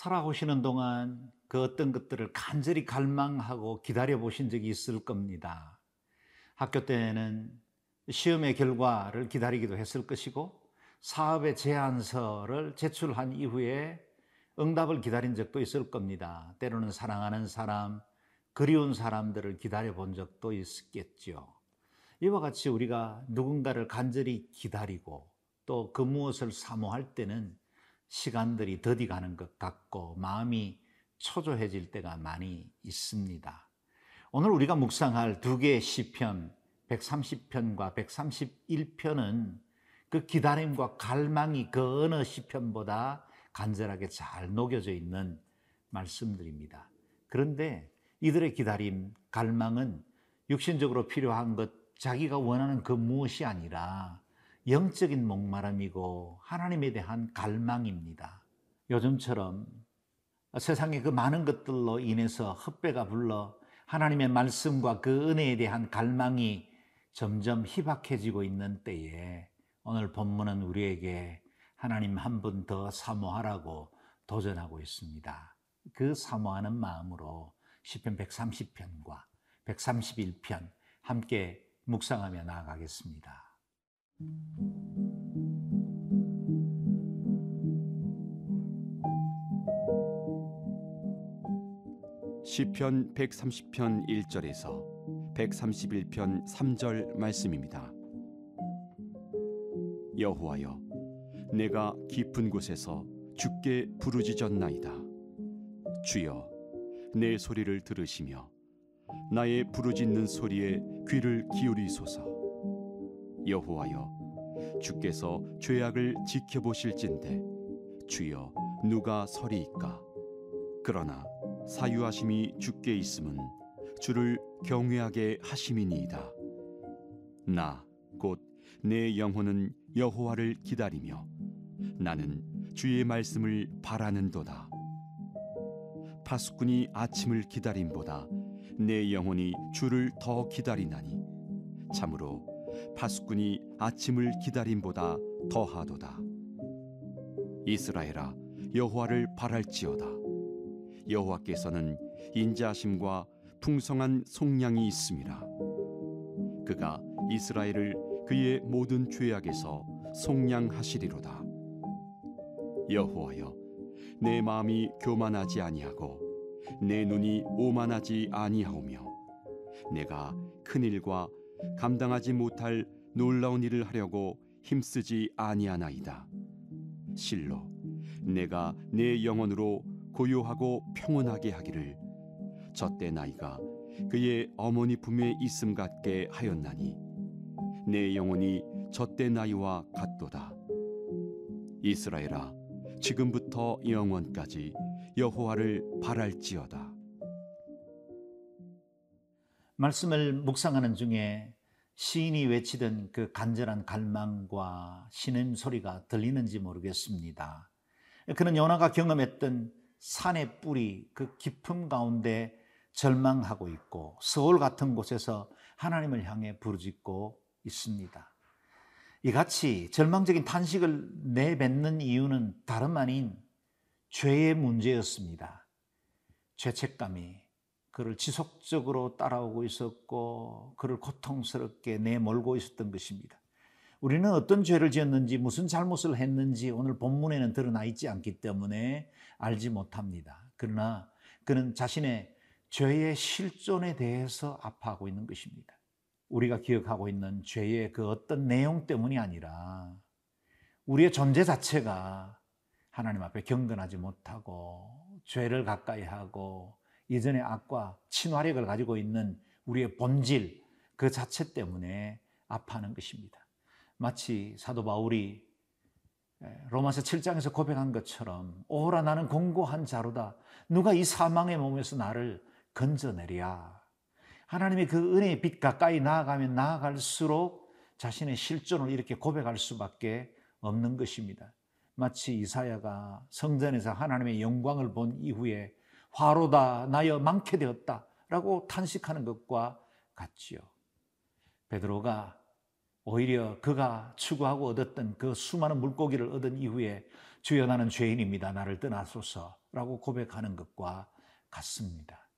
살아오시는 동안 그 어떤 것들을 간절히 갈망하고 기다려 보신 적이 있을 겁니다. 학교 때는 시험의 결과를 기다리기도 했을 것이고 사업의 제안서를 제출한 이후에 응답을 기다린 적도 있을 겁니다. 때로는 사랑하는 사람, 그리운 사람들을 기다려 본 적도 있겠죠. 이와 같이 우리가 누군가를 간절히 기다리고 또 그 무엇을 사모할 때는 시간들이 더디 가는 것 같고 마음이 초조해질 때가 많이 있습니다. 오늘 우리가 묵상할 두 개의 시편 130편과 131편은 그 기다림과 갈망이 그 어느 시편보다 간절하게 잘 녹여져 있는 말씀들입니다. 그런데 이들의 기다림, 갈망은 육신적으로 필요한 것, 자기가 원하는 그 무엇이 아니라 영적인 목마름이고 하나님에 대한 갈망입니다. 요즘처럼 세상의 그 많은 것들로 인해서 헛배가 불러 하나님의 말씀과 그 은혜에 대한 갈망이 점점 희박해지고 있는 때에 오늘 본문은 우리에게 하나님 한 분 더 사모하라고 도전하고 있습니다. 그 사모하는 마음으로 시편 130편과 131편 함께 묵상하며 나아가겠습니다. 시편 130편 1절에서 131편 3절 말씀입니다. 여호와여 내가 깊은 곳에서 주께 부르짖었나이다. 주여 내 소리를 들으시며 나의 부르짖는 소리에 귀를 기울이소서. 여호와여 주께서 죄악을 지켜보실진대 주여 누가 서리이까? 그러나 사유하심이 주께 있음은 주를 경외하게 하심이니이다. 나 곧 내 영혼은 여호와를 기다리며 나는 주의 말씀을 바라는도다. 파수꾼이 아침을 기다림보다 내 영혼이 주를 더 기다리나니 참으로 파수꾼이 아침을 기다림보다 더하도다. 이스라엘아 여호와를 바랄지어다. 여호와께서는 인자하심과 풍성한 속량이 있음이라. 그가 이스라엘을 그의 모든 죄악에서 속량하시리로다. 여호와여 내 마음이 교만하지 아니하고 내 눈이 오만하지 아니하오며 내가 큰 일과 감당하지 못할 놀라운 일을 하려고 힘쓰지 아니하나이다. 실로 내가 내 영혼으로 고요하고 평온하게 하기를 젖대 나이가 그의 어머니 품에 있음 같게 하였나니 내 영혼이 젖대 나이와 같도다. 이스라엘아 지금부터 영원까지 여호와를 바랄지어다. 말씀을 묵상하는 중에 시인이 외치던 그 간절한 갈망과 신음 소리가 들리는지 모르겠습니다. 그는 요나가 경험했던 산의 뿌리 그 깊음 가운데 절망하고 있고 서울 같은 곳에서 하나님을 향해 부르짖고 있습니다. 이같이 절망적인 탄식을 내뱉는 이유는 다름 아닌 죄의 문제였습니다. 죄책감이 그를 지속적으로 따라오고 있었고 그를 고통스럽게 내몰고 있었던 것입니다. 우리는 어떤 죄를 지었는지 무슨 잘못을 했는지 오늘 본문에는 드러나 있지 않기 때문에 알지 못합니다. 그러나 그는 자신의 죄의 실존에 대해서 아파하고 있는 것입니다. 우리가 기억하고 있는 죄의 그 어떤 내용 때문이 아니라 우리의 존재 자체가 하나님 앞에 경건하지 못하고 죄를 가까이 하고 예전의 악과 친화력을 가지고 있는 우리의 본질 그 자체 때문에 아파하는 것입니다. 마치 사도 바울이 로마서 7장에서 고백한 것처럼 오라 나는 공고한 자로다. 누가 이 사망의 몸에서 나를 건져내랴. 하나님의 그 은혜의 빛 가까이 나아가면 나아갈수록 자신의 실존을 이렇게 고백할 수밖에 없는 것입니다. 마치 이사야가 성전에서 하나님의 영광을 본 이후에 화로다 나여 많게 되었다 라고 탄식하는 것과 같지요. 베드로가 오히려 그가 추구하고 얻었던 그 수많은 물고기를 얻은 이후에 주여 나는 죄인입니다. 나를 떠나소서 라고 고백하는 것과 같습니다.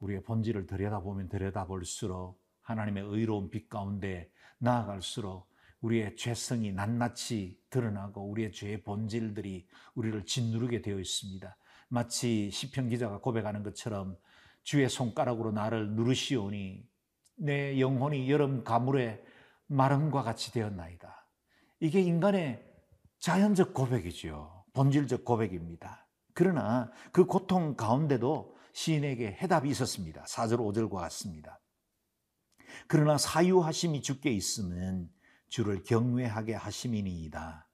우리의 본질을 들여다보면 들여다볼수록 하나님의 의로운 빛 가운데 나아갈수록 우리의 죄성이 낱낱이 드러나고 우리의 죄의 본질들이 우리를 짓누르게 되어 있습니다. 마치 시편 기자가 고백하는 것처럼 주의 손가락으로 나를 누르시오니 내 영혼이 여름 가물의 마름과 같이 되었나이다. 이게 인간의 자연적 고백이죠. 본질적 고백입니다. 그러나 그 고통 가운데도 시인에게 해답이 있었습니다. 4절 5절과 같습니다. 그러나 사유하심이 주께 있으면 주를 경외하게 하심이니이다.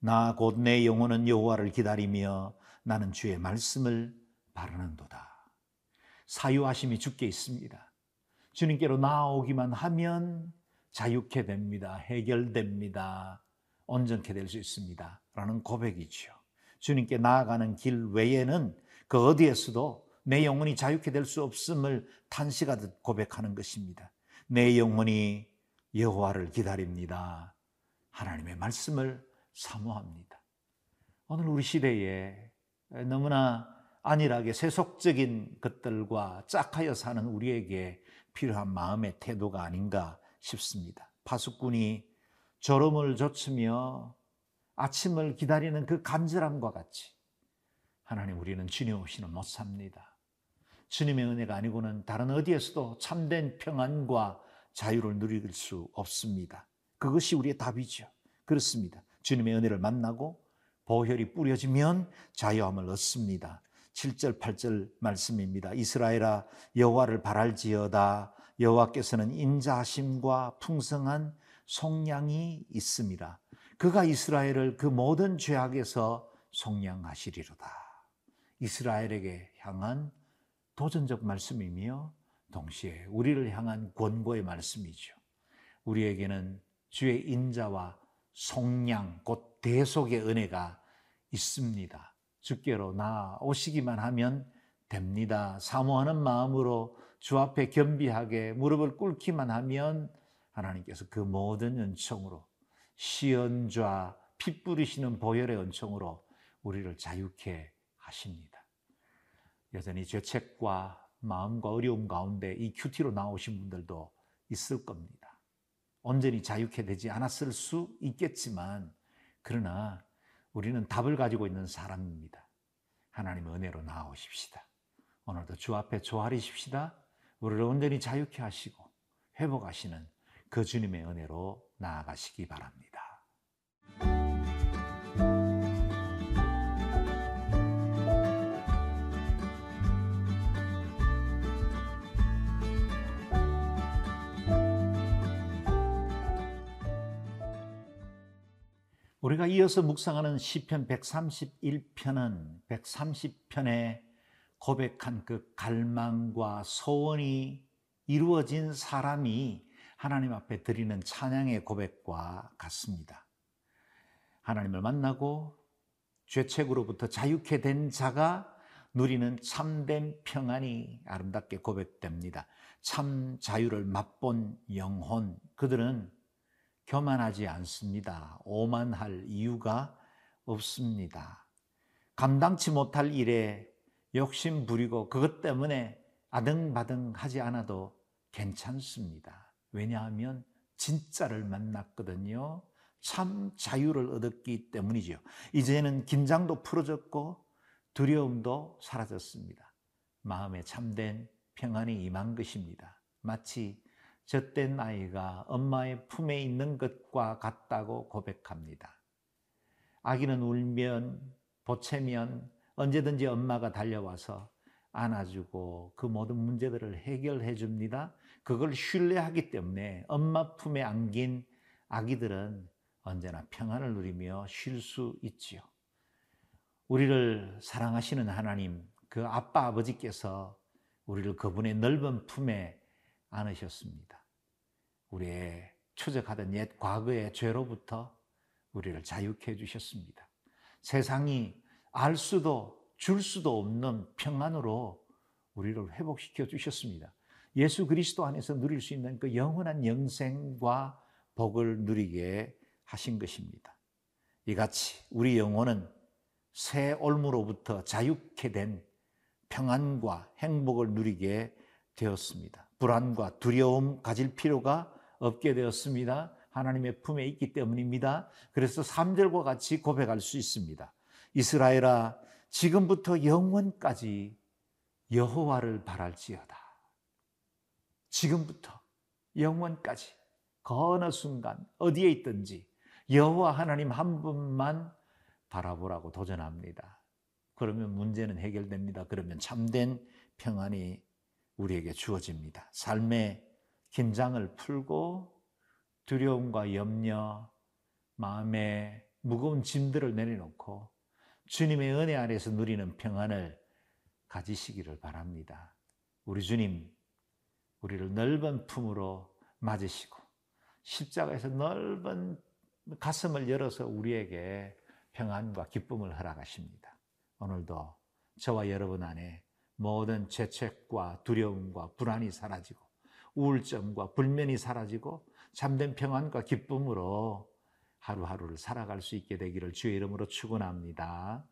나 곧 내 영혼은 여호와를 기다리며 나는 주의 말씀을 바라는도다. 사유하심이 주께 있습니다. 주님께로 나아오기만 하면 자유케 됩니다. 해결됩니다. 온전케 될 수 있습니다. 라는 고백이죠. 주님께 나아가는 길 외에는 그 어디에서도 내 영혼이 자유케 될 수 없음을 탄식하듯 고백하는 것입니다. 내 영혼이 여호와를 기다립니다. 하나님의 말씀을 사모합니다. 오늘 우리 시대에 너무나 안일하게 세속적인 것들과 짝하여 사는 우리에게 필요한 마음의 태도가 아닌가 싶습니다. 파수꾼이 졸음을 좇으며 아침을 기다리는 그 간절함과 같이 하나님 우리는 주님 없이는 못 삽니다. 주님의 은혜가 아니고는 다른 어디에서도 참된 평안과 자유를 누릴 수 없습니다. 그것이 우리의 답이죠. 그렇습니다. 주님의 은혜를 만나고 보혈이 뿌려지면 자유함을 얻습니다. 7절 8절 말씀입니다. 이스라엘아 여호와를 바랄지어다 여호와께서는 인자하심과 풍성한 속량이 있습니다. 그가 이스라엘을 그 모든 죄악에서 속량하시리로다. 이스라엘에게 향한 도전적 말씀이며 동시에 우리를 향한 권고의 말씀이죠. 우리에게는 주의 인자와 속량 곧 대속의 은혜가 있습니다. 주께로 나오시기만 하면 됩니다. 사모하는 마음으로 주 앞에 겸비하게 무릎을 꿇기만 하면 하나님께서 그 모든 은총으로 시연좌 피 뿌리시는 보혈의 은총으로 우리를 자유케 하십니다. 여전히 죄책과 마음과 어려움 가운데 이 큐티로 나오신 분들도 있을 겁니다. 온전히 자유케 되지 않았을 수 있겠지만 그러나 우리는 답을 가지고 있는 사람입니다. 하나님의 은혜로 나아오십시다. 오늘도 주 앞에 조아리십시다. 우리를 온전히 자유케 하시고 회복하시는 그 주님의 은혜로 나아가시기 바랍니다. 우리가 이어서 묵상하는 시편 131편은 130편에 고백한 그 갈망과 소원이 이루어진 사람이 하나님 앞에 드리는 찬양의 고백과 같습니다. 하나님을 만나고 죄책으로부터 자유케 된 자가 누리는 참된 평안이 아름답게 고백됩니다. 참 자유를 맛본 영혼, 그들은 교만하지 않습니다. 오만할 이유가 없습니다. 감당치 못할 일에 욕심 부리고 그것 때문에 아등바등 하지 않아도 괜찮습니다. 왜냐하면 진짜를 만났거든요. 참 자유를 얻었기 때문이죠. 이제는 긴장도 풀어졌고 두려움도 사라졌습니다. 마음에 참된 평안이 임한 것입니다. 마치 젖된 아이가 엄마의 품에 있는 것과 같다고 고백합니다. 아기는 울면, 보채면 언제든지 엄마가 달려와서 안아주고 그 모든 문제들을 해결해 줍니다. 그걸 신뢰하기 때문에 엄마 품에 안긴 아기들은 언제나 평안을 누리며 쉴 수 있지요. 우리를 사랑하시는 하나님, 그 아빠 아버지께서 우리를 그분의 넓은 품에 안으셨습니다. 우리의 추적하던 옛 과거의 죄로부터 우리를 자유케 해주셨습니다. 세상이 알 수도 줄 수도 없는 평안으로 우리를 회복시켜 주셨습니다. 예수 그리스도 안에서 누릴 수 있는 그 영원한 영생과 복을 누리게 하신 것입니다. 이같이 우리 영혼은 새 올무로부터 자유케 된 평안과 행복을 누리게 되었습니다. 불안과 두려움 가질 필요가 없게 되었습니다. 하나님의 품에 있기 때문입니다. 그래서 3절과 같이 고백할 수 있습니다. 이스라엘아 지금부터 영원까지 여호와를 바랄지어다. 지금부터 영원까지 그 어느 순간 어디에 있든지 여호와 하나님 한 분만 바라보라고 도전합니다. 그러면 문제는 해결됩니다. 그러면 참된 평안이 우리에게 주어집니다. 삶의 긴장을 풀고 두려움과 염려, 마음의 무거운 짐들을 내려놓고 주님의 은혜 아래서 누리는 평안을 가지시기를 바랍니다. 우리 주님, 우리를 넓은 품으로 맞으시고 십자가에서 넓은 가슴을 열어서 우리에게 평안과 기쁨을 허락하십니다. 오늘도 저와 여러분 안에 모든 죄책과 두려움과 불안이 사라지고 우울증과 불면이 사라지고 참된 평안과 기쁨으로 하루하루를 살아갈 수 있게 되기를 주의 이름으로 축원합니다.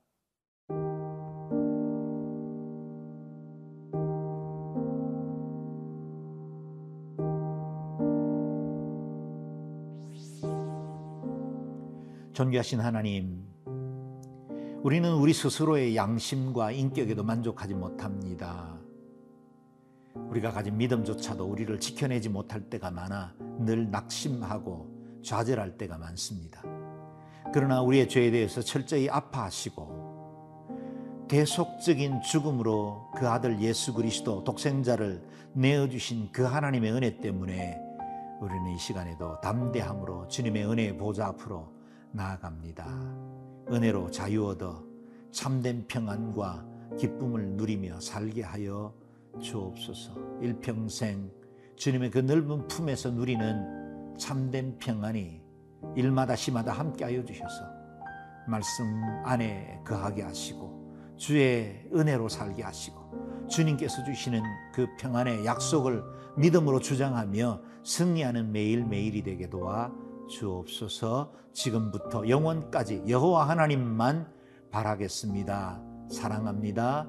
존귀하신 하나님, 우리는 우리 스스로의 양심과 인격에도 만족하지 못합니다. 우리가 가진 믿음조차도 우리를 지켜내지 못할 때가 많아 늘 낙심하고 좌절할 때가 많습니다. 그러나 우리의 죄에 대해서 철저히 아파하시고 대속적인 죽음으로 그 아들 예수 그리스도 독생자를 내어주신 그 하나님의 은혜 때문에 우리는 이 시간에도 담대함으로 주님의 은혜의 보좌 앞으로 나아갑니다. 은혜로 자유 얻어 참된 평안과 기쁨을 누리며 살게 하여 주옵소서. 일평생 주님의 그 넓은 품에서 누리는 참된 평안이 일마다 시마다 함께 하여 주셔서 말씀 안에 거하게 하시고 주의 은혜로 살게 하시고 주님께서 주시는 그 평안의 약속을 믿음으로 주장하며 승리하는 매일매일이 되게 도와 주옵소서 지금부터 영원까지 여호와 하나님만 바라겠습니다. 사랑합니다.